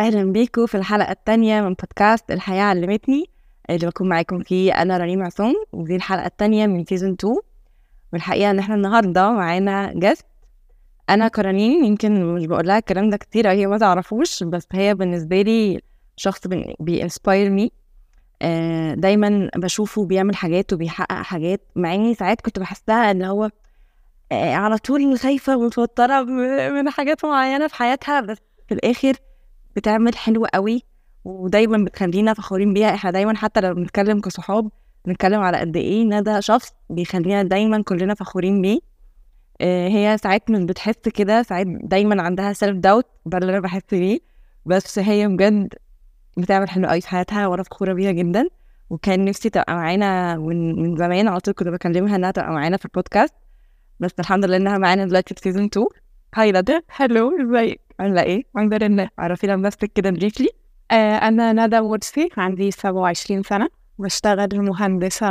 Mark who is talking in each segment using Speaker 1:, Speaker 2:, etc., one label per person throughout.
Speaker 1: أهلا بيكم في الحلقة التانية من بودكاست الحياة علمتني اللي بكون معاكم فيه أنا رنيم عصام ودي الحلقة التانية من season 2 والحقيقة إن إحنا النهاردة معانا guest أنا كرنيم يمكن مش بقول لها الكلام ده كتير هي ما تعرفوش بس هي بالنسبة لي شخص بي inspire me دايما بشوفه بيعمل حاجات وبيحقق حاجات مع إني ساعات كنت بحسها إن هو آه، على طول خايفة ومتوترة من حاجات معينة في حياتها بس في الآخر بتعمل حلو قوي ودايما بتخلينا فخورين بيها. إحنا دايما حتى لو بنتكلم كصحاب بنتكلم على قد إيه ندى شخص بيخلينا دايما كلنا فخورين بيه. آه، هي ساعات مش بتحس كده ساعات دايما عندها سيلف داوت ده اللي أنا بحس بيه. بس هي بجد بتعمل حلو قوي في حياتها وأنا فخورة بيها جدا. وكان نفسي تبقى معانا من, زمان على طول كنت بكلمها إنها تبقى معانا في البودكاست بس الحمد لله إنها معانا دلوقتي في season 2 hi ندى
Speaker 2: hello ازيك؟
Speaker 1: عاملة إيه؟
Speaker 2: الحمد لله
Speaker 1: عرفينا بنفسك كده briefly
Speaker 2: آه أنا ندى مرسي عندي 27 سنة. بشتغل مهندسة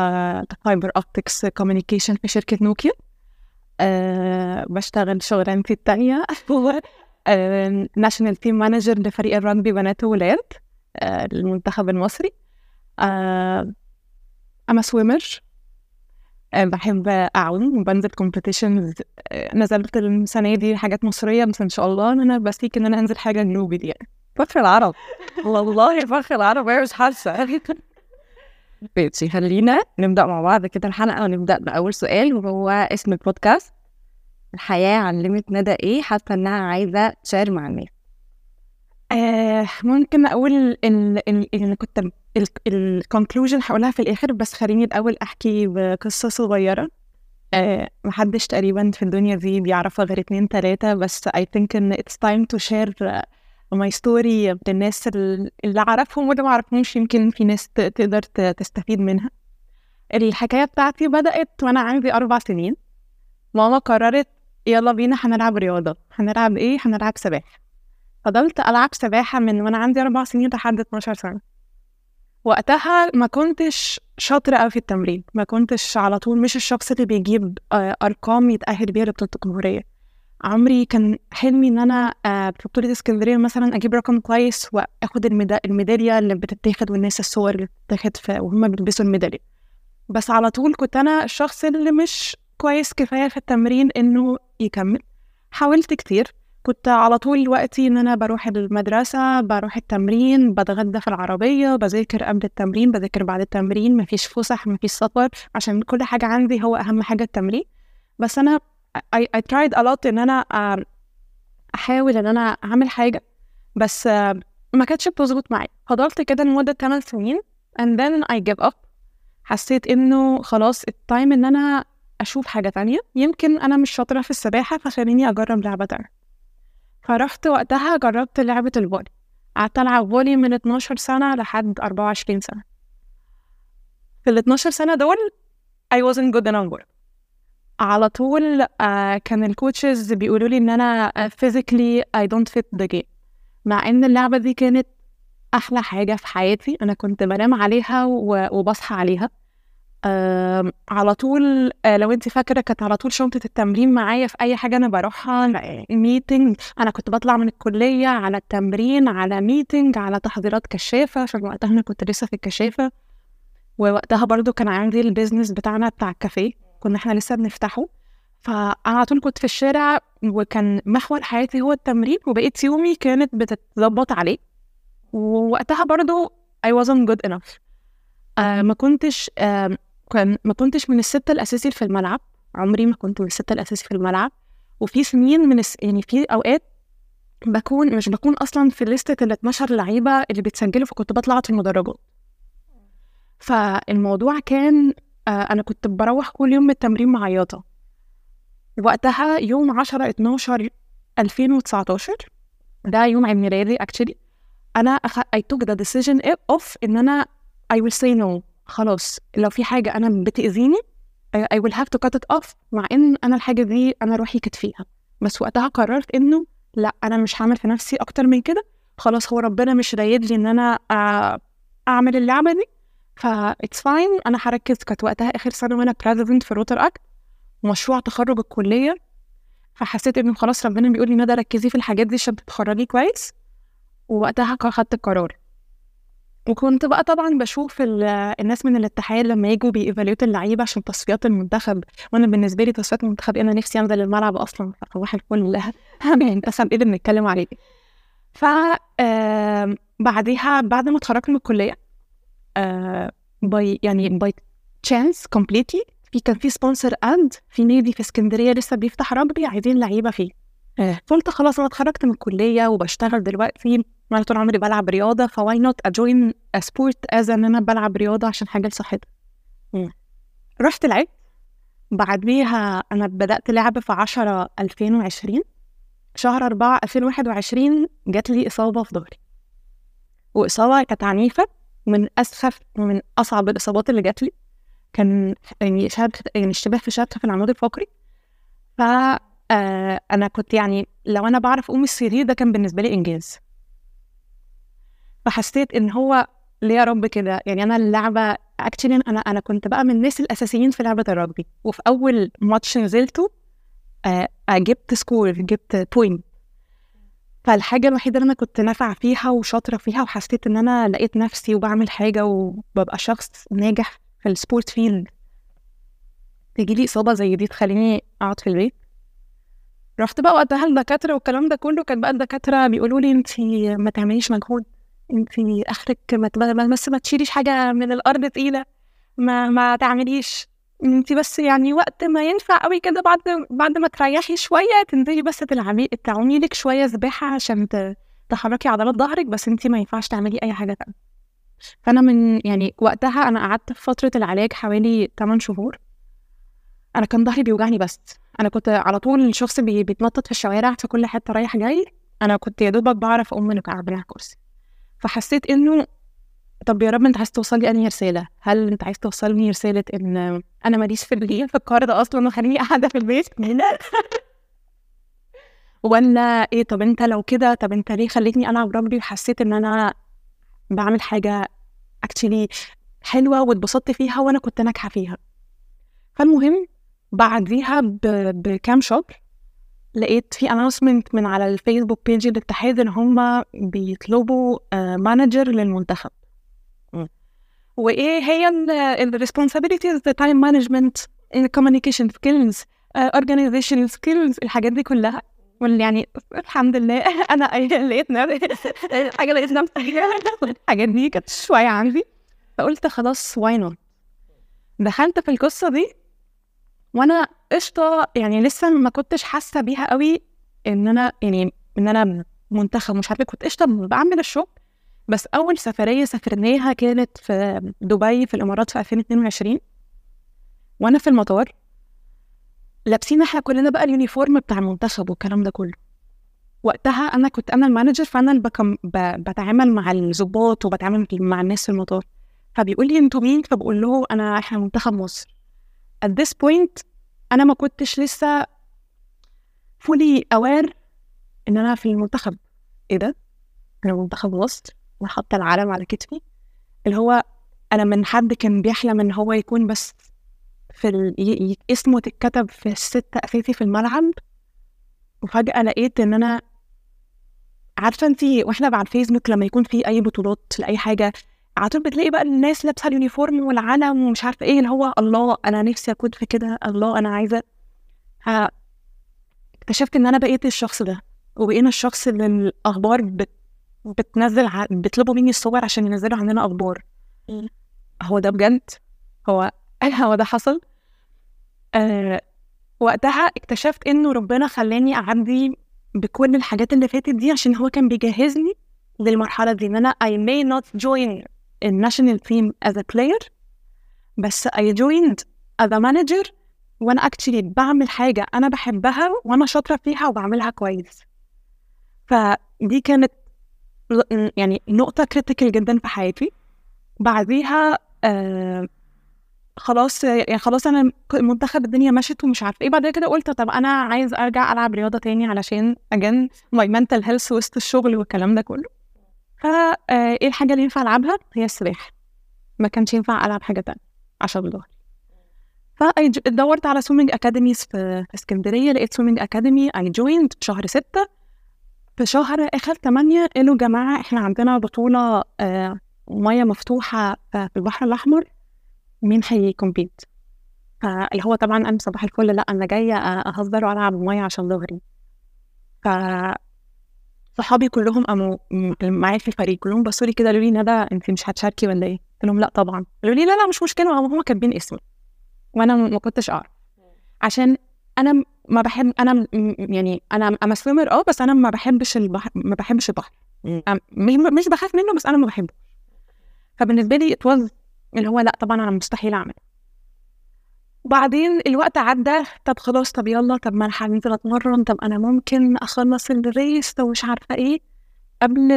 Speaker 2: fiber optics communication في شركة نوكيا. آه بشتغل شغلانتي التانية. هو national team manager لفريق ال rugby بنات وولاد آه المنتخب المصري. آه أنا swimmer بحب أعوم وبنزل competitions آه نزلت السنة دي حاجات مصرية بس إن شاء الله أنا ب seek إن أنا أنزل حاجة جنوبي دي يعني.
Speaker 1: فخر العرب. والله فخر العرب. هي مش حاسة. ماشي خلينا نبدأ مع بعض كده الحلقة ونبدأ بأول سؤال وهو اسم البودكاست. الحياة علمت ندى إيه؟ حاسة إنها عايزة ت share مع الناس.
Speaker 2: آه ممكن أقول إن إن إن كنت الكونكلوجن هقولها في الآخر بس خليني الأول أحكي بقصة صغيرة. آه محدش تقريبا في الدنيا دي بيعرفها غير اتنين تلاتة بس I think إن it's time to share my story للناس اللي أعرفهم واللي ما أعرفهمش يمكن في ناس تقدر تستفيد منها. الحكاية بتاعتي بدأت وأنا عندي أربع سنين. ماما قررت يلا بينا هنلعب رياضة. هنلعب إيه؟ هنلعب سباحة. فضلت ألعب سباحة من وأنا عندي أربع سنين لحد 12 سنة. وقتها ما كنتش شاطرة أوي في التمرين. ما كنتش على طول مش الشخص اللي بيجيب أرقام يتأهل بيها لبطولة الجمهورية. عمري كان حلمي إن أنا في بطولة إسكندرية مثلا أجيب رقم كويس وآخد الميدا... الميدالية اللي بتتاخد والناس الصور اللي بتتاخد في... وهم بيلبسوا الميدالية. بس على طول كنت أنا الشخص اللي مش كويس كفاية في التمرين إنه يكمل. حاولت كتير كنت على طول وقتي إن أنا بروح المدرسة بروح التمرين بتغدى في العربية بذاكر قبل التمرين بذاكر بعد التمرين مفيش فسح مفيش سفر عشان كل حاجة عندي هو أهم حاجة التمرين. بس أنا I, I tried a lot إن أنا أحاول إن أنا أعمل حاجة. بس ما كانتش بتظبط معايا. فضلت كده لمدة 8 سنين and then I give up. حسيت إنه خلاص التايم إن أنا أشوف حاجة تانية. يمكن أنا مش شاطرة في السباحة فخليني أجرب لعبة تانية. فرحت وقتها جربت لعبة الفولي. قعدت ألعب فولي من 12 سنة لحد 24 سنة. في ال 12 سنة دول I wasn't good enough على طول uh, كان ال coaches بيقولوا لي إن أنا physically I don't fit the game. مع إن اللعبة دي كانت أحلى حاجة في حياتي أنا كنت بنام عليها وبصحى عليها. آه على طول آه لو انت فاكرة كانت على طول شنطة التمرين معايا في أي حاجة أنا بروحها meeting أنا كنت بطلع من الكلية على التمرين على meeting على تحضيرات كشافة عشان وقتها أنا كنت لسه في الكشافة. ووقتها برضو كان عندي ال business بتاعنا بتاع الكافيه كنا إحنا لسه بنفتحه. فأنا على طول كنت في الشارع وكان محور حياتي هو التمرين وبقيت يومي كانت بتتظبط عليه. ووقتها برضو I wasn't good enough. آه ما كنتش آه كان ما كنتش من الستة الأساسي في الملعب عمري ما كنت من الستة الأساسي في الملعب. وفي سنين من الس... يعني في أوقات بكون مش بكون أصلا في لستة ال 12 لعيبة اللي بيتسجلوا فكنت بطلع في المدرجات. فالموضوع كان آه أنا كنت بروح كل يوم من التمرين معيطة. وقتها يوم 10 12 2019 ده يوم عيد ميلادي actually أنا أخ... I took the decision of إن أنا I will say no. خلاص لو في حاجة أنا بتأذيني I will have to cut it off مع إن أنا الحاجة دي أنا روحي كانت فيها بس وقتها قررت إنه لأ أنا مش هعمل في نفسي أكتر من كده. خلاص هو ربنا مش رايد لي إن أنا أعمل اللعبة دي. ف it's fine أنا هركز. كانت وقتها آخر سنة وأنا president في روتر أكت مشروع تخرج الكلية. فحسيت إنه خلاص ربنا بيقول لي ندى ركزي في الحاجات دي عشان تتخرجي كويس. ووقتها خدت القرار. وكنت بقى طبعا بشوف ال- الناس من الاتحاد لما يجوا بيإيفاليوت اللعيبة عشان تصفيات المنتخب. وأنا بالنسبة لي تصفيات المنتخب أنا نفسي أنزل الملعب أصلا فصباح الفل منتخب إيه اللي بنتكلم عليه؟ ف بعديها بعد ما اتخرجت من الكلية by يعني by chance completely في كان في sponsored في نادي في اسكندرية لسه بيفتح rugby عايزين لعيبة فيه. فقلت خلاص أنا اتخرجت من الكلية وبشتغل دلوقتي. وأنا طول عمري بلعب رياضة ف why not I join sport as in أنا بلعب رياضة عشان حاجة لصحتي. رحت لعبت بعديها أنا بدأت لعب في 10 2020 شهر 4 2021 جات لي إصابة في ظهري. وإصابة كانت عنيفة من أسخف ومن أصعب الإصابات اللي جات لي. كان يعني شبكه يعني اشتباه في شبكه في العمود الفقري. ف آه، أنا كنت يعني لو أنا بعرف أقوم السرير ده كان بالنسبة لي إنجاز. فحسيت إن هو ليه يا رب كده. يعني أنا اللعبة actually أنا أنا كنت بقى من الناس الأساسيين في لعبة ال rugby. وفي أول ماتش نزلته آه جبت score جبت point فالحاجة الوحيدة اللي أنا كنت نافعة فيها وشاطرة فيها وحسيت إن أنا لقيت نفسي وبعمل حاجة وببقى شخص ناجح في ال sport field تجيلي إصابة زي دي تخليني أقعد في البيت. رحت بقى وقتها الدكاترة والكلام ده كله كان بقى الدكاترة بيقولوا لي أنتي ما تعمليش مجهود. انتي آخرك ما بس ما تشيليش حاجة من الأرض تقيلة. ما ما تعمليش. انتي بس يعني وقت ما ينفع قوي كده بعد بعد ما تريحي شوية تنزلي بس تلعبي تعومي لك شوية سباحة عشان تحركي عضلات ظهرك بس انتي ما ينفعش تعملي أي حاجة تانية. فأنا من يعني وقتها أنا قعدت في فترة العلاج حوالي 8 شهور. أنا كان ظهري بيوجعني بس. أنا كنت على طول بي بيتنطط في الشوارع في كل حتة رايح جاي. أنا كنت يا دوبك بعرف أقوم من على الكرسي. فحسيت إنه طب يا رب أنت عايز توصل لي أنهي رسالة؟ هل أنت عايز توصل لي رسالة إن أنا ماليش في ال- في القرار ده أصلا وخليني قاعدة في البيت؟ ولا إيه؟ طب أنت لو كده طب أنت ليه خليتني ألعب رجبي وحسيت إن أنا بعمل حاجة actually حلوة واتبسطت فيها وأنا كنت ناجحة فيها؟ فالمهم بعديها بكام شهر لقيت في announcement من على الفيسبوك page الاتحاد إن هم بيطلبوا manager للمنتخب.
Speaker 1: مم.
Speaker 2: وإيه هي ال responsibilities time management communication skills organization skills الحاجات دي كلها. واللي يعني الحمد لله أنا لقيت نفسي حاجة لقيت نفسي الحاجات دي كانت شوية عندي. فقلت خلاص why not دخلت في القصة دي وأنا قشطة يعني لسه ما كنتش حاسة بيها قوي إن أنا يعني إن أنا منتخب مش عارفة كنت قشطة بعمل الشغل. بس أول سفرية سافرناها كانت في دبي في الإمارات في 2022 وأنا في المطار. لابسين إحنا كلنا بقى ال uniform بتاع المنتخب والكلام ده كله. وقتها أنا كنت أنا ال manager فأنا اللي بكم. بتعامل مع الضباط وبتعامل مع الناس في المطار. فبيقول لي أنتوا مين؟ فبقول له أنا إحنا منتخب مصر. At this point أنا ما كنتش لسه fully aware إن أنا في المنتخب. إيه ده؟ أنا منتخب مصر وحاطة العلم على كتفي اللي هو أنا من حد كان بيحلم إن هو يكون بس في ال... ي... اسمه تتكتب في الست أساسي في الملعب. وفجأة لقيت إن أنا عارفة انت وإحنا على الفيسبوك لما يكون في أي بطولات لأي حاجة على طول بتلاقي بقى الناس لابسة اليونيفورم والعلم ومش عارفة إيه اللي هو الله أنا نفسي أكون في كده الله أنا عايزة. اكتشفت إن أنا بقيت الشخص ده وبقينا الشخص اللي الأخبار بت... بتنزل ع... بيطلبوا مني الصور عشان ينزلوا عندنا
Speaker 1: أخبار.
Speaker 2: هو ده بجد؟ هو هو ده حصل؟ آه وقتها اكتشفت إنه ربنا خلاني أعدي بكل الحاجات اللي فاتت دي عشان هو كان بيجهزني للمرحلة دي إن أنا I may not join الناشونال تيم as a player بس I joined as a manager وأنا actually بعمل حاجة أنا بحبها وأنا شاطرة فيها وبعملها كويس. فدي كانت يعني نقطة critical جدا في حياتي. بعديها آه خلاص يعني خلاص أنا منتخب الدنيا مشت ومش عارفه إيه. بعد كده قلت طب أنا عايز أرجع ألعب رياضة تاني علشان again my mental health وسط الشغل والكلام ده كله. فا إيه الحاجة اللي ينفع ألعبها؟ هي السباحة. ما كانش ينفع ألعب حاجة تانية عشان ظهري فدورت على swimming academies في في اسكندرية لقيت swimming academy I joined شهر ستة. في شهر آخر 8 قالوا جماعة إحنا عندنا بطولة آه، مية مفتوحة في البحر الأحمر مين هيكمبيت؟ فاللي هو طبعا أنا صباح الفل لأ أنا جاية أهزر وألعب مية عشان ظهري. صحابي كلهم قاموا معايا في الفريق كلهم بصوا لي كده قالوا لي ندى أنت مش هتشاركي ولا إيه؟ قلت لهم لا طبعا. قالوا لي لا لا مش مشكلة هم كاتبين اسمي وأنا ما كنتش أعرف. عشان أنا ما بحب أنا يعني أنا I'm swimmer آه بس أنا ما بحبش البحر ما بحبش البحر. مش بخاف منه بس أنا ما بحبه. فبالنسبة لي it was اللي هو لا طبعا أنا مستحيل أعمل. وبعدين الوقت عدى طب خلاص طب يلا طب ما أنا هنزل أتمرن طب أنا ممكن أخلص ال race طب مش عارفة إيه قبل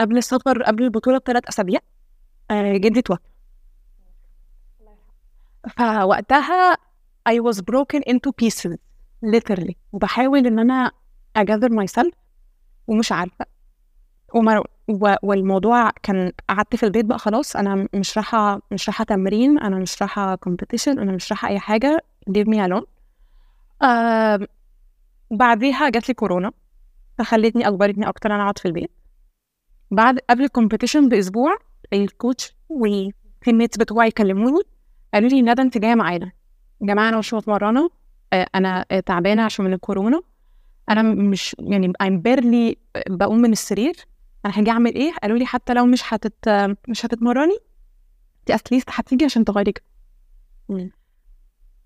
Speaker 2: قبل السفر قبل البطولة بثلاث أسابيع. آه، جدي توفى فوقتها I was broken into pieces literally. وبحاول إن أنا اجذر myself ومش عارفة. وما و... والموضوع كان قعدت في البيت بقى خلاص أنا مش رايحة مش رايحة تمرين أنا مش رايحة competition أنا مش رايحة أي حاجة me alone. آه... بعديها جات لي كورونا فخلتني أجبرتني أكتر أنا أقعد في البيت. بعد قبل الكومبيتيشن بأسبوع ال coach وال teammates بتوعي كلموني قالوا لي ندى أنت جاية معانا. يا جماعة أنا مش متمرنة آه، أنا آه، تعبانة عشان من الكورونا. أنا مش يعني I'm barely بقوم من السرير. أنا هاجي أعمل إيه؟ قالوا لي حتى لو مش هتت مش هتتمرني انت at least هتيجي عشان تغيري جو.
Speaker 1: مم.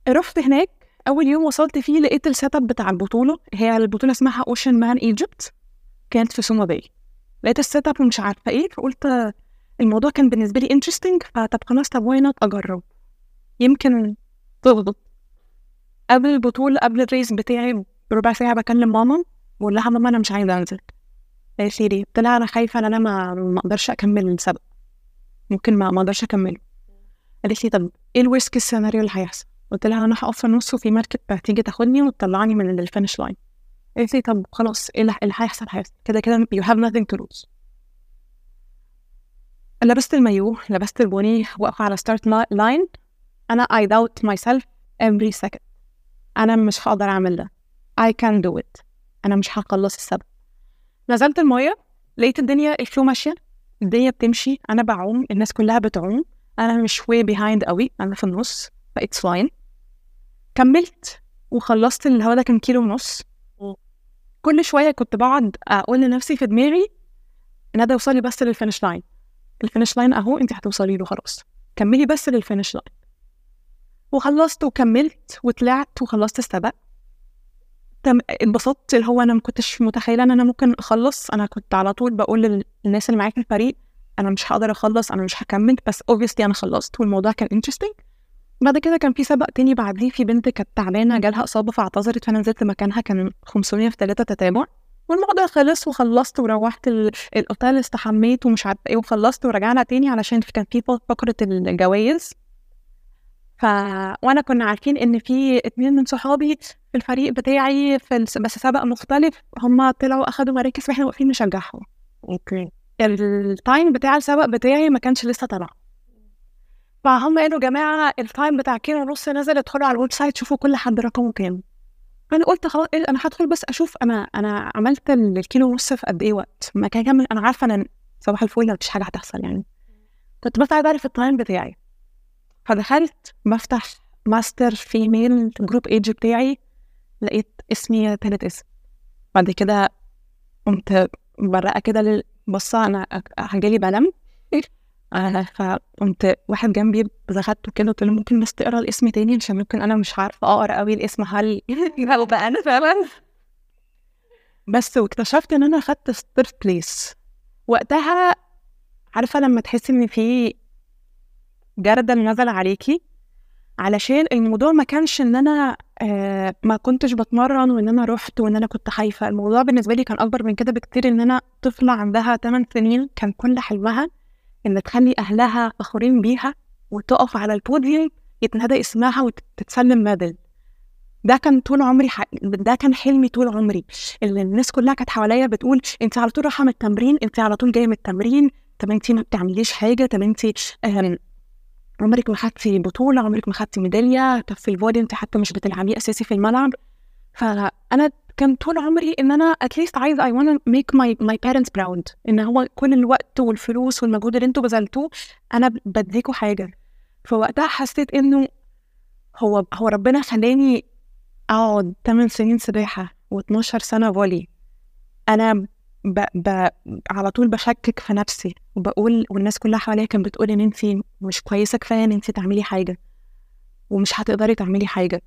Speaker 2: رحت هناك أول يوم وصلت فيه لقيت ال set up بتاع البطولة هي البطولة اسمها Oceanman Egypt كانت في سوما باي لقيت ال set up ومش عارفة إيه فقلت الموضوع كان بالنسبة لي interesting فطب خلاص طب why not أجرب؟ يمكن تظبط. قبل البطولة قبل ال race بتاعي بربع ساعة بكلم ماما بقول لها ماما أنا مش عايزة أنزل. لي ليه؟ قلت لها أنا خايفة إن أنا ما ما أقدرش أكمل السبق. ممكن ما ما أقدرش أكمله. قالت لي طب إيه ال worst case scenario اللي هيحصل؟ قلت لها أنا هقف في النص وفي مركب هتيجي تاخدني وتطلعني من ال finish line قالت لي طب خلاص إيه اللي هيحصل هيحصل. كده كده you have nothing to lose. لبست المايو لبست البني واقفة على start line أنا I doubt myself every second. أنا مش هقدر أعمل ده. I can do it. أنا مش هخلص السبق. نزلت المية لقيت الدنيا ال flow ماشية الدنيا بتمشي أنا بعوم الناس كلها بتعوم أنا مش way behind قوي أنا في النص ف it's fine كملت وخلصت اللي هو ده كان كيلو ونص. كل شوية كنت بقعد أقول لنفسي في دماغي ندى وصلي بس لل finish line ال finish line أهو أنت هتوصلي له خلاص. كملي بس لل finish line وخلصت وكملت وطلعت وخلصت السبق تم اتبسطت اللي هو أنا ما كنتش متخيلة إن أنا ممكن أخلص. أنا كنت على طول بقول للناس اللي معايا في الفريق أنا مش هقدر أخلص أنا مش هكمل بس obviously أنا خلصت والموضوع كان interesting. بعد كده كان في سبق تاني بعديه في بنت كانت تعبانة جالها إصابة فاعتذرت فأنا نزلت مكانها كان 500 في ثلاثة تتابع. والموضوع خلص وخلصت وروحت ال- الأوتيل استحميت ومش عارفة إيه وخلصت ورجعنا تاني علشان كان في فقرة الجوائز. ف وأنا كنا عارفين إن في اتنين من صحابي في الفريق بتاعي في الس... بس سبق مختلف هم طلعوا أخدوا مراكز وإحنا واقفين نشجعهم.
Speaker 1: okay.
Speaker 2: ال time بتاع السبق بتاعي ما كانش لسه طلع. فهم قالوا يا جماعة ال time بتاع كيلو ونص نزل ادخلوا على ال website شوفوا كل حد رقمه كام. فانا قلت خلاص أنا هدخل بس أشوف أنا أنا عملت ال- الكيلو ونص في قد إيه وقت. ما كان كامل أنا عارفة إن صباح الفل مفيش حاجة هتحصل يعني. كنت بس عايزه اعرف ال time بتاعي. فدخلت بفتح master female group age بتاعي لقيت اسمي تالت اسم. بعد كده قمت برقة كده بصة أنا هجالي بلم. آه، فقمت واحد جنبي دخلته كده قلت له ممكن بس تقرأ الاسم تاني؟ عشان ممكن أنا مش عارفة أقرأ قوي الاسم هل هل بقى أنا فعلا. بس واكتشفت إن أنا خدت ثيرد بليس وقتها عارفة لما تحسي إن في جردل نزل عليكي علشان الموضوع ما كانش إن أنا آه ما كنتش بتمرن وإن أنا رحت وإن أنا كنت خايفة. الموضوع بالنسبة لي كان أكبر من كده بكتير إن أنا طفلة عندها 8 سنين كان كل حلمها إن تخلي أهلها فخورين بيها وتقف على البوديوم يتنادى اسمها وتتسلم medal. ده كان طول عمري ح... ده كان حلمي طول عمري. اللي الناس كلها كانت حواليا بتقول انت على طول رايحة من التمرين انت على طول جاية من التمرين طب انت ما بتعمليش حاجة طب انت عمرك ما خدتي بطولة عمرك ما خدتي ميدالية طب في ال volley انت حتى مش بتلعبيه أساسي في الملعب. فأنا كان طول عمري إن أنا at least عايزه I wanna make my my parents proud إن هو كل الوقت والفلوس والمجهود اللي أنتوا بذلتوه أنا بديكوا حاجة. فوقتها حسيت إنه هو هو ربنا خلاني أقعد 8 سنين سباحة و12 سنة فولي. أنا ب... ب... على طول بشكك في نفسي وبقول والناس كلها حواليا كانت بتقول إن انت مش كويسة كفاية إن انت تعملي حاجة ومش هتقدري تعملي حاجة.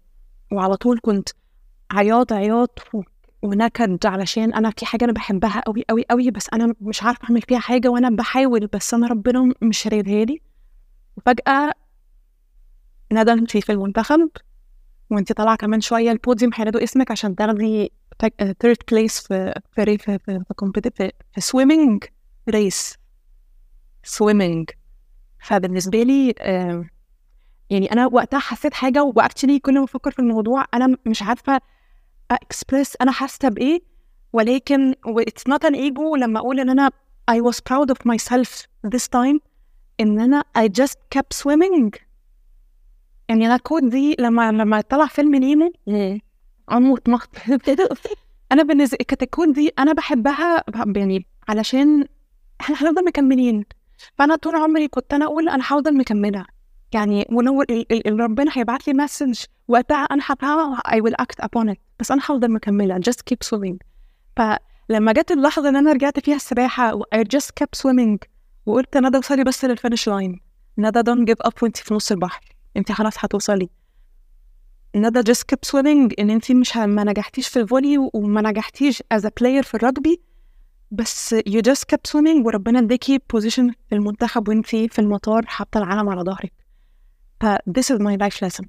Speaker 2: وعلى طول كنت عياط عياط و... ونكد علشان أنا في حاجة أنا بحبها قوي قوي قوي بس أنا مش عارفة أعمل فيها حاجة وأنا بحاول بس أنا ربنا مش رايدها لي. وفجأة ندى انتي في المنتخب وانت طالعة كمان شوية البوديوم هينادوا اسمك عشان تاخدي third place في في في في في, في, swimming race swimming فبالنسبة لي آه، يعني أنا وقتها حسيت حاجة و actually كل ما أفكر في الموضوع. أنا مش عارفة اكسبرس أنا حاسة بإيه. ولكن it's not an ego لما أقول إن أنا I was proud of myself this time. إن أنا I just kept swimming. يعني أنا quote دي لما لما طلع فيلم نيمو أموت مخ أنا بالنسبة كانت ال quote دي أنا بحبها يعني علشان إحنا هنفضل مكملين. فأنا طول عمري كنت أنا أقول أنا هفضل مكملة. يعني ولو ربنا هيبعت لي message وقتها أنا هبقى I will act upon it. بس أنا هفضل مكملة. Just keep swimming. فلما جت اللحظة إن أنا رجعت فيها السباحة I just kept swimming. وقلت ندى وصلي بس لل finish line ندى don't give up وانت في نص البحر. انت خلاص هتوصلي. ندى just kept swimming إن انت مش ما نجحتيش في ال volley وما نجحتيش as a player في الرجبي بس you just kept swimming وربنا اداكي position في المنتخب وانت في المطار حاطه العلم على ظهرك. ف this is my life lesson.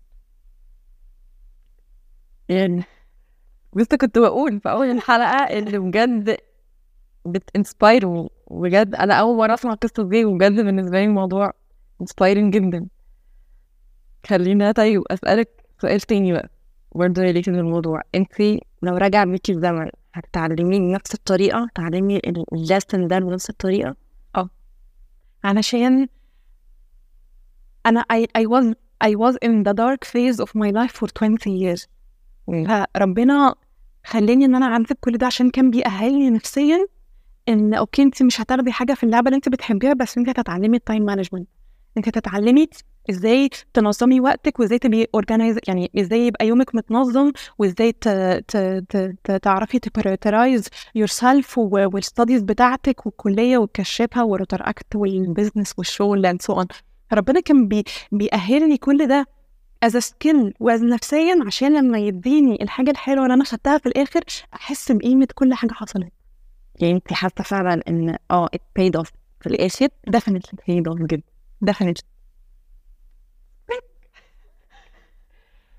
Speaker 1: يعني لسه كنت بقول في أول الحلقة اللي بجد بت inspire بجد أنا أول مرة أسمع القصة دي وبجد بالنسبة لي الموضوع inspiring جدا. خلينا طيب أسألك سؤال تاني بقى برضه related للموضوع. انت لو رجع بيكي الزمن هتتعلميه بنفس الطريقة؟ تعلمي ال lesson ده بنفس الطريقة؟
Speaker 2: علشان أنا I, I was I was in the dark phase of my life for 20 years. فربنا خلاني إن أنا اعدي كل ده عشان كان بيأهلني نفسيا إن okay انت مش هتاخدي حاجة في اللعبة اللي انت بتحبيها بس انت هتتعلمي ال time management انت هتتعلمي إزاي تنظمي وقتك وإزاي تبقي organized يعني إزاي يبقى يومك متنظم وإزاي ت... ت... ت... ت... تعرفي ت prioritize yourself وال studies بتاعتك والكلية والكشافة وال Rotaract وال business والشغل and so on فربنا كان بي... بيأهلني كل ده as skill و as نفسيا عشان لما يديني الحاجة الحلوة اللي أنا خدتها في الآخر أحس بقيمة كل حاجة حصلت.
Speaker 1: يعني انت حاسة فعلا إن آه it paid off في الآخر.
Speaker 2: Definitely
Speaker 1: paid off جدا.
Speaker 2: Definitely.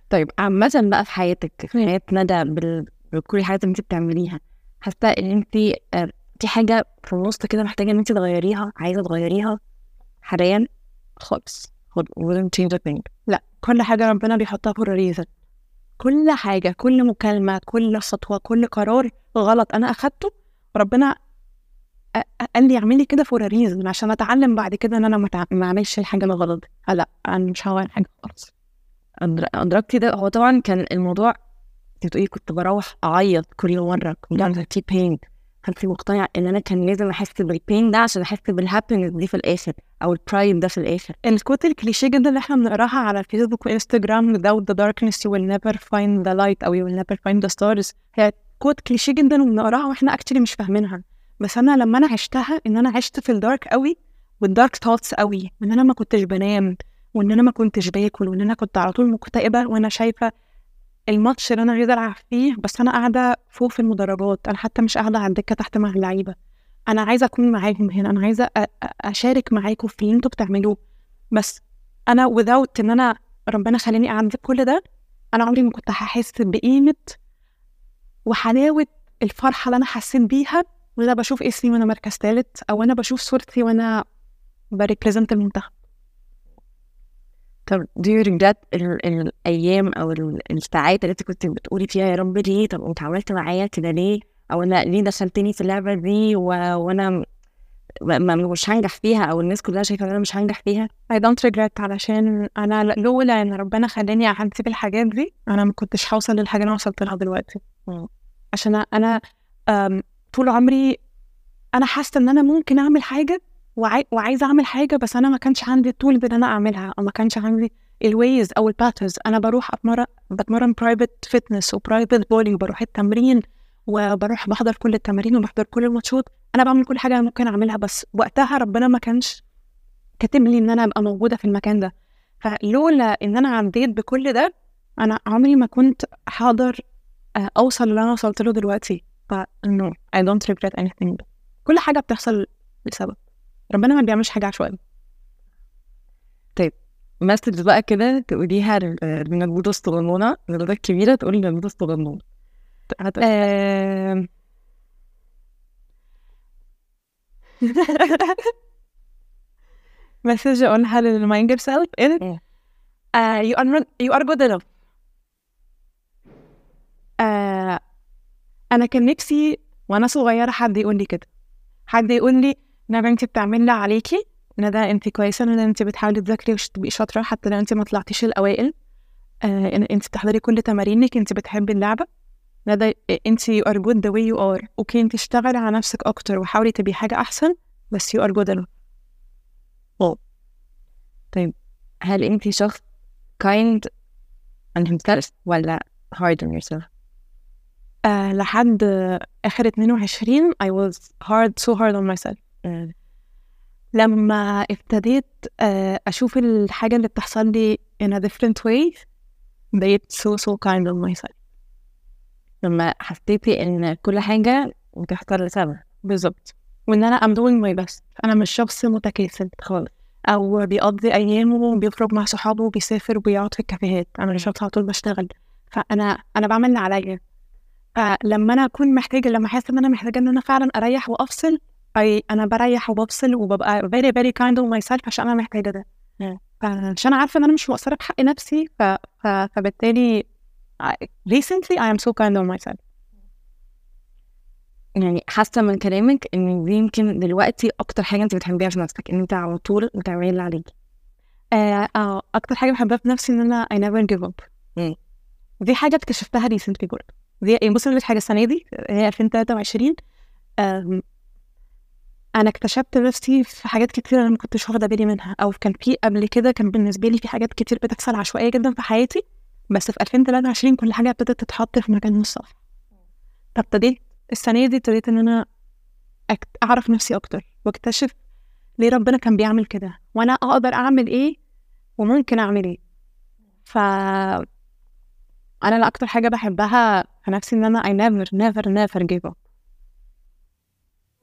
Speaker 1: طيب عامة بقى في حياتك في حياة ندى بال... بكل الحاجات اللي انت بتعمليها حاسة ان انت آه، في حاجة في النص كده محتاجة ان انت تغيريها عايزة تغيريها حاليا؟
Speaker 2: خالص.
Speaker 1: wouldn't change a thing.
Speaker 2: لا. كل حاجة ربنا بيحطها for reason كل حاجة كل مكالمة كل خطوة كل قرار غلط أنا أخدته ربنا أ- أ- قال لي اعملي كده for reason عشان أتعلم بعد كده إن أنا ما أعملش الحاجة الغلط. آه لا أنا مش هغير حاجة خالص.
Speaker 1: أدر- أدركتي ده هو طبعا كان الموضوع أنت بتقولي كنت بروح أعيط كل مرة كنت عندي في pain كنت مقتنعة إن أنا كان لازم أحس بال pain ده عشان أحس بال happiness دي في الآخر أو ال pride ده في الآخر.
Speaker 2: ال quote ال cliché جدا اللي إحنا بنقراها على الفيسبوك وانستجرام without the darkness you will never find the light أو you will never find the stars. هي quote cliché جدا وبنقراها وإحنا actually مش فاهمينها. بس أنا لما أنا عشتها إن أنا عشت في ال dark قوي والدارك ثوتس قوي وان أنا ما كنتش بنام وإن أنا ما كنتش باكل وإن أنا كنت على طول مكتئبة وأنا شايفة الماتش اللي أنا عايزة ألعب فيه بس أنا قاعدة فوق في المدرجات. أنا حتى مش قاعدة على الدكة تحت مع اللعيبة. أنا عايزة أكون معاهم هنا. أنا عايزة أشارك معاكم في اللي أنتوا بتعملوه. بس أنا without إن أنا ربنا خلاني أعمل كل ده أنا عمري ما كنت هحس بقيمة وحلاوة الفرحة اللي أنا حسيت بيها وأنا بشوف اسمي وأنا مركز ثالث أو أنا بشوف صورتي وأنا بريبريزنت المنتخب.
Speaker 1: طب do you regret ال- الأيام أو ال- الساعات اللي أنت كنت بتقولي فيها يا رب ليه؟ طب انت عملت معايا كده ليه؟ أو أنا ليه دخلتني في اللعبة دي؟ و... وأنا م- ما مش هنجح فيها أو الناس كلها شايفة إن أنا مش هنجح فيها؟
Speaker 2: I don't regret علشان أنا لولا إن ربنا خلاني اعدي بالحاجات دي أنا ما كنتش هوصل للحاجة اللي أنا وصلت لها دلوقتي. عشان أنا طول عمري أنا حاسة إن أنا ممكن أعمل حاجة وعاي... وعايزة أعمل حاجة بس أنا ما كانش عندي ال tools ان أنا أعملها. أو ما كانش عندي ال ways أو ال patterns أنا بروح اتمرن بتمرن private fitness و private volley وبروح التمرين وبروح بحضر كل التمارين وبحضر كل الماتشات. أنا بعمل كل حاجة ممكن أعملها بس وقتها ربنا ما كانش كاتب لي إن أنا أبقى موجودة في المكان ده. فلولا إن أنا عديت بكل ده أنا عمري ما كنت هقدر آه، أوصل اللي أنا وصلت له دلوقتي. ف no I don't regret anything. كل حاجة بتحصل لسبب. ربنا ما بيعملش حاجة عشوائي
Speaker 1: مسج بقى كده تقوليها لل- للمجهودة الصغنونة للولادة الكبيرة تقولي للمجهودة الصغنونة هت-
Speaker 2: آم. message أقولها لل my
Speaker 1: younger
Speaker 2: self you are not, you are good enough. uh, أنا كان نفسي وأنا صغيرة حد يقول لي كده. حد يقول لي ندى انت بتعملي اللي عليكي؟ ندى انت كويسة ندى انت بتحاولي تذاكري وتبقي شاطرة حتى لو انت ما طلعتيش الأوائل. آه انت بتحضري كل تمارينك انت بتحبي اللعبة. ندى انت you are good the way you are. okay انت اشتغلي على نفسك أكتر وحاولي تبقي حاجة أحسن بس you are good enough.
Speaker 1: هل انت شخص kind on himself ولا hard on yourself؟
Speaker 2: آه لحد آخر 22 I was hard so hard on myself.
Speaker 1: آه،
Speaker 2: لما ابتديت آه أشوف الحاجة اللي بتحصل لي in a different way بقيت so so kind on myself.
Speaker 1: لما حسيتي إن كل حاجة بتحصل لسبب
Speaker 2: بالظبط. وإن أنا I'm doing my best. أنا مش شخص متكاسل
Speaker 1: خالص.
Speaker 2: أو بيقضي أيامه وبيخرج مع صحابه وبيسافر وبيقعد في الكافيهات. أنا مش شخص على طول بشتغل. فأنا أنا بعمل اللي عليا. فلما أنا أكون محتاجة لما أحس إن أنا محتاجة إن أنا فعلا أريح وأفصل أي أنا بريح وبفصل وببقى very very kind on myself عشان أنا محتاجة ده.
Speaker 1: مم.
Speaker 2: فعشان عارفة إن أنا مش مقصرة بحق نفسي ف... ف... فبالتالي recently I am so kind on myself.
Speaker 1: يعني حاسة من كلامك إن دي يمكن دلوقتي أكتر حاجة انت بتحبيها في نفسك إن انت على طول بتعملي اللي عليكي
Speaker 2: آه آه أكتر حاجة بحبها في نفسي إن أنا I never give up. دي حاجة اكتشفتها recently برضه. دي يعني بصي حاجة السنة دي هي 2023 أنا اكتشفت نفسي في حاجات كتير أنا ما كنتش واخدة بالي منها أو كان في قبل كده كان بالنسبة لي في حاجات كتير بتحصل عشوائية جدا في حياتي بس في 2023 كل حاجة ابتدت تتحط في مكانها الصح فابتديت السنة دي ابتديت إن أنا أكت- أعرف نفسي أكتر وأكتشف ليه ربنا كان بيعمل كده وأنا أقدر أعمل إيه وممكن أعمل إيه. ف أنا لا أكتر حاجة بحبها في نفسي إن أنا I never never never give up.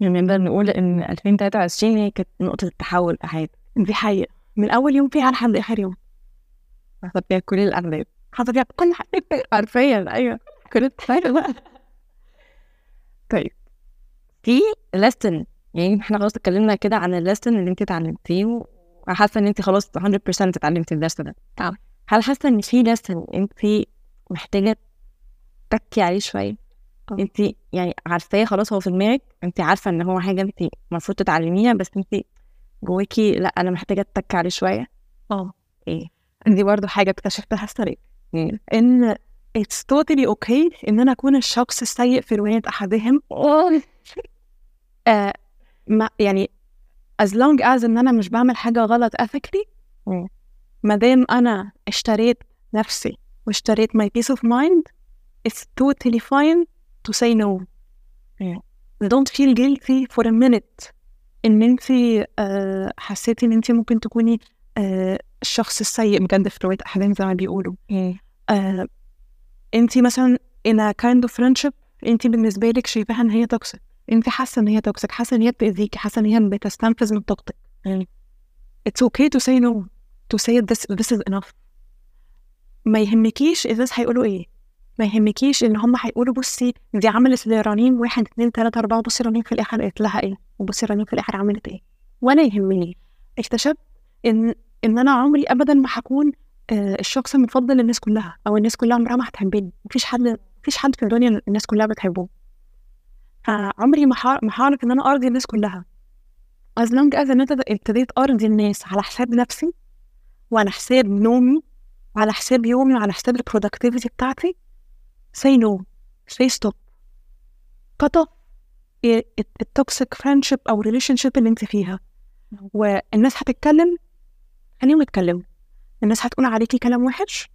Speaker 1: نقدر نقول إن 2023 هي كانت نقطة التحول في حياتك
Speaker 2: دي حقيقة من أول يوم فيها لحد آخر يوم.
Speaker 1: حصل فيها كل الأغلاب
Speaker 2: حصل فيها كل حاجة.
Speaker 1: حرفيا أيوه. كل بقى طيب. في lesson يعني إحنا خلاص اتكلمنا كده عن الليسن اللي أنت اتعلمتيه وحاسة إن أنت خلاص 100% اتعلمتي الليسن ده.
Speaker 2: آه.
Speaker 1: هل حاسة إن في lesson أنت محتاجة تركي عليه
Speaker 2: شوية.
Speaker 1: انت يعني عارفاه خلاص هو في دماغك انت عارفه ان هو حاجة انت المفروض تتعلميها بس انت جواكي لا أنا محتاجة تتكي عليه شوية.
Speaker 2: آه.
Speaker 1: إيه.
Speaker 2: دي برضو حاجة اكتشفتها
Speaker 1: مم.
Speaker 2: إن it's totally okay إن أنا أكون الشخص السيء في رواية أحدهم. آه ما يعني as long as إن أنا مش بعمل حاجة غلط ethically
Speaker 1: مم.
Speaker 2: ما دام أنا اشتريت نفسي واشتريت my peace of mind it's totally fine to say no.
Speaker 1: مم.
Speaker 2: don't feel guilty for a minute إن أنت آه حسيتي إن أنت ممكن تكوني آه الشخص السيء بجد في رواية أحدهم زي ما بيقولوا.
Speaker 1: مم.
Speaker 2: آه انت مثلا in a kind of friendship انت بالنسبة لك شايفاها إن هي toxic انت حاسة إن هي toxic حاسة إن هي بتأذيكي. حاسة إن هي بتستنفذ من طاقتك.
Speaker 1: مم.
Speaker 2: it's okay to say no. To say this this is enough. ما يهمكيش الناس هيقولوا إيه. ما يهمكيش إن هم هيقولوا بصي دي عملت لرنيم واحد اتنين تلاتة أربعة بصي رنيم في الآخر قالت لها إيه وبصي رنيم في الآخر عملت إيه. ولا يهمني. اكتشفت إن إن أنا عمري ابدا ما هكون آه، الشخص المفضل للناس كلها أو الناس كلها عمرها ما هتحبني. مفيش حد مفيش حد في الدنيا الناس كلها بتحبه. فعمري ما هعرف إن أنا أرضي الناس كلها. As long as ان انت ابتديت أرضي الناس على حساب نفسي وعلى حساب نومي وعلى حساب يومي وعلى حساب ال productivity بتاعتي say no. Say stop. cut ال toxic friendship أو relationship اللي انت فيها. والناس هتتكلم خليهم يتكلموا. الناس هتقول عليكي كلام وحش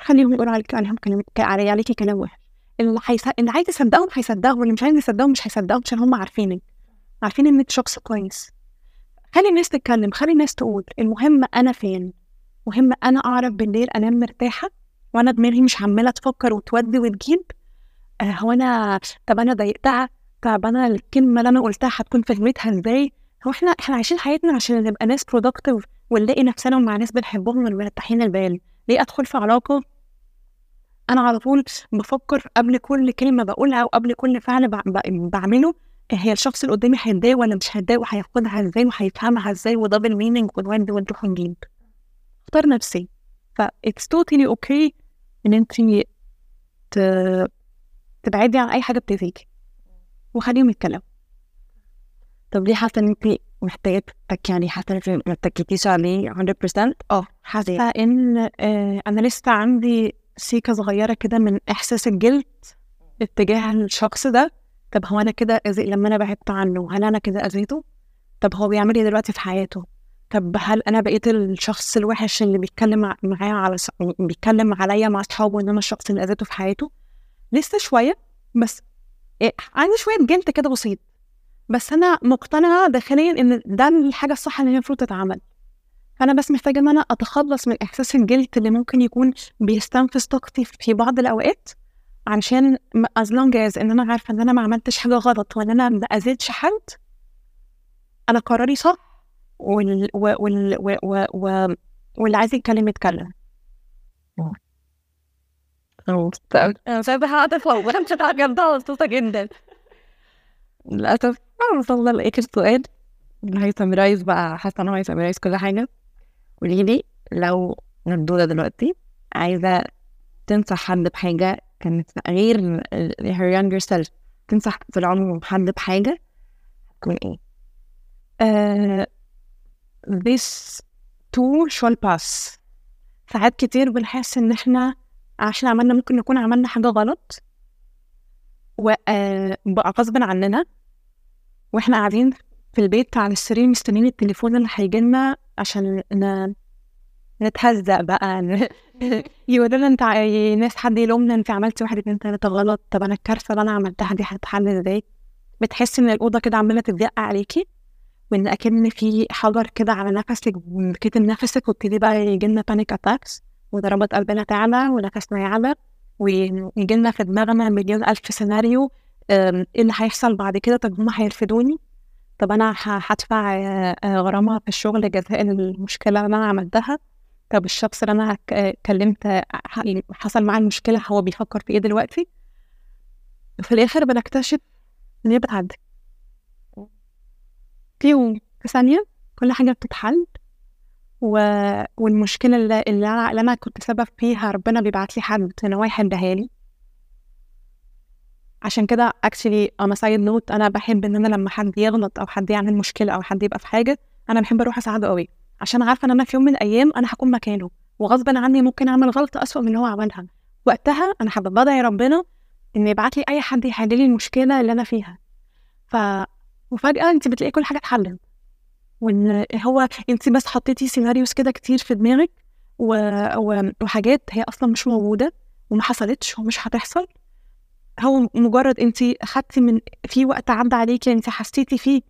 Speaker 2: خليهم يقولوا عليكي عليهم كلام علي عليكي كلام وحش. اللي حيس... اللي عايز يصدقهم هيصدقهم واللي مش عايز يصدقهم مش هيصدقهم عشان هم عارفينك. عارفين إنك شخص كويس. خلي الناس تتكلم خلي الناس تقول المهم أنا فين؟ مهم أنا أعرف بالليل أنام مرتاحة؟ وأنا دماغي مش عماله تفكر وتودي وتجيب. آه هو أنا طب أنا ضايقتها؟ طب أنا الكلمة اللي أنا قلتها هتكون فهمتها إزاي؟ هو إحنا إحنا عايشين حياتنا عشان نبقى ناس برودكتيف ونلاقي نفسنا مع ناس بنحبهم ومرتاحين البال. ليه ادخل في علاقه؟ أنا على طول بفكر قبل كل كلمه بقولها أو قبل كل فعل بعمله هي الشخص اللي قدامي هيتضايق ولا مش هيتضايق وهياخدها إزاي وهيفهمها إزاي ودبل مينينج ونود ونروح ونجيب. اختار نفسي. ف it's totally okay إن أنت. تبعدي عن أي حاجة بتأذيكي. وخليهم يتكلموا.
Speaker 1: طب ليه حاسة إن أنت محتاجه تك يعني حاسة إن ما اتكيتيش عليه 100%
Speaker 2: آه حاسة. ان آه أنا لسه عندي سيكة صغيرة كده من إحساس الجلد اتجاه الشخص ده. طب هو أنا كده لما أنا بعدت عنه هل أنا كده أذيته؟ طب هو بيعمل إيه دلوقتي في حياته؟ طب هل أنا بقيت الشخص الوحش اللي بيتكلم معايا على س... بيتكلم عليا مع أصحابه إن أنا الشخص اللي أذيته في حياته؟ لسه شوية بس إيه عندي شوية جلد كده بسيط. بس أنا مقتنعة داخليا إن ده الحاجة الصح اللي هي المفروض تتعمل. فأنا بس محتاجة إن أنا أتخلص من إحساس الجلد اللي ممكن يكون بيستنفذ طاقتي في بعض الأوقات علشان as long as إن أنا عارفة إن أنا ما عملتش حاجة غلط وان أنا ما أذيتش حد أنا قراري صح. وال... وال... وال... و... و... واللي عايز يتكلم يتكلم.
Speaker 1: أنا شايفه هعطف وأنا مش هتعجبها مبسوطه جدا. للأسف. أنا وصلنا لاخر سؤال اللي هيسمرايز بقى. حاسة إن هو هيسمرايز كل حاجة. قولي لي لو مردوده دلوقتي عايزة تنصح حد بحاجة كانت غير her younger self. تنصح في العموم حد بحاجة تكون إيه؟
Speaker 2: uh, this too shall pass ساعات كتير بنحس إن إحنا عشان عملنا ممكن نكون عملنا حاجة غلط وبقى غصب عننا وإحنا قاعدين في البيت على السرير مستنيين التليفون اللي هيجيلنا عشان. نتهزق بقى. يقولوا لنا أنت ناس حد يلومنا أنت عملتي واحد اتنين تلاتة غلط. طب أنا الكارثه اللي أنا عملتها دي هتتحل إزاي بتحسي إن الأوضة كده عمالة تضيق عليكي؟ وإن أكن في حجر كده على نفسك كتم نفسك وابتدي بقى يجي لنا panic attacks وضربات قلبنا تعلى ونفسنا يعلى ويجي لنا في دماغنا مليون ألف سيناريو إيه اللي هيحصل بعد كده؟ طب هما هيرفدوني؟ طب أنا هدفع غرامة في الشغل جزاء المشكلة اللي أنا عملتها؟ طب الشخص اللي أنا كلمت حصل معاه المشكلة هو بيفكر في إيه دلوقتي؟ في الآخر بنكتشف إن هي بتعدي. في يوم في ثانية كل حاجة بتتحل. و... والمشكلة اللي, اللي, أنا... أنا كنت سبب فيها ربنا بيبعت لي حد إن هو يحلها لي. عشان كده actually أنا side note أنا بحب إن أنا لما حد يغلط أو حد يعمل مشكلة أو حد يبقى في حاجة أنا بحب أروح أساعده قوي عشان عارفة إن أنا في يوم من الأيام أنا هكون مكانه. وغصبا عني ممكن أعمل غلطة أسوأ من اللي هو عملها. وقتها أنا حابه بدعي ربنا ان يبعت لي أي حد يحل لي المشكلة اللي أنا فيها. ف وفجأة انت بتلاقي كل حاجة اتحلت. وإن هو انت بس حطيتي scenarios كده كتير في دماغك و... و... وحاجات هي أصلا مش موجودة وما حصلتش ومش هتحصل. هو مجرد انت اخدتي من في وقت عدى عليكي انت حسيتي فيه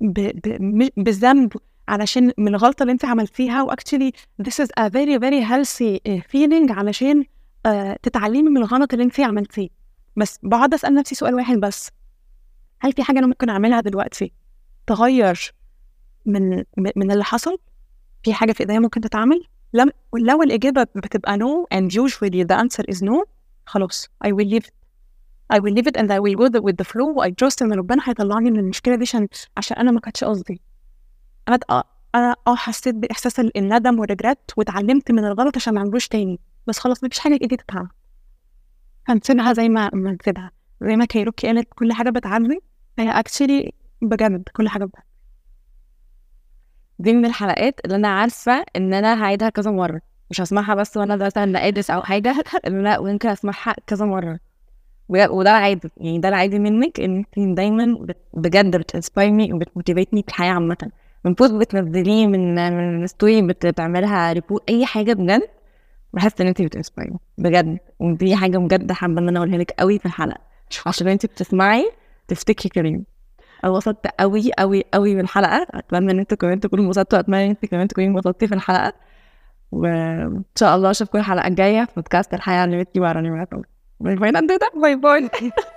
Speaker 2: ب... ب... بالذنب علشان من الغلطة اللي انت عملتيها واكشلي this is a very very healthy feeling علشان uh, تتعلمي من الغلط اللي انت عملتيه. بس بقعد أسأل نفسي سؤال واحد بس. هل في حاجة أنا ممكن أعملها دلوقتي تغير من من اللي حصل؟ في حاجة في إيديا ممكن تتعمل؟ لم لو الإجابة بتبقى no and usually the answer is no خلاص I will leave it. I will leave it and I will go with the flow. I trust إن ربنا هيطلعني من المشكلة دي عشان عشان أنا ما كانتش قصدي. أنا أنا آه حسيت بإحساس الندم وال regret واتعلمت من الغلط عشان ما أعملوش تاني. بس خلاص مفيش حاجة بايدي تتعمل. هنسيبها زي ما نسيبها. زي ما كايروكي قالت كل حاجة بتعدي. هي actually بجد كل حاجة بتعدي
Speaker 1: دي من الحلقات اللي أنا عارفة إن أنا هعيدها كذا مرة. مش هسمعها بس وأنا مثلا نقادس أو حاجة لا ويمكن أسمعها كذا مرة. بجد- وده العادي. يعني ده العادي منك إن انت دايما بجد بتنسبايرني وبتموتيفيتني في الحياة عامة. من post بتنزليه من من story بتعملها repost أي حاجة بجد بحس إن انت بت inspire ني بجد. ودي حاجة بجد حابة إن أنا أقولها لك قوي في الحلقة. عشان انت بتسمعي تفتكري كريم؟ أنا انبسطت قوي قوي قوي بالحلقة أتمنى إن أنتوا كمان تكونوا انبسطتوا. أتمنى إن أنت كمان تكوني انبسطتي في الحلقة. وإن شاء الله أشوفكم الحلقة الجاية في بودكاست الحياة اللي bye bye. bye bye.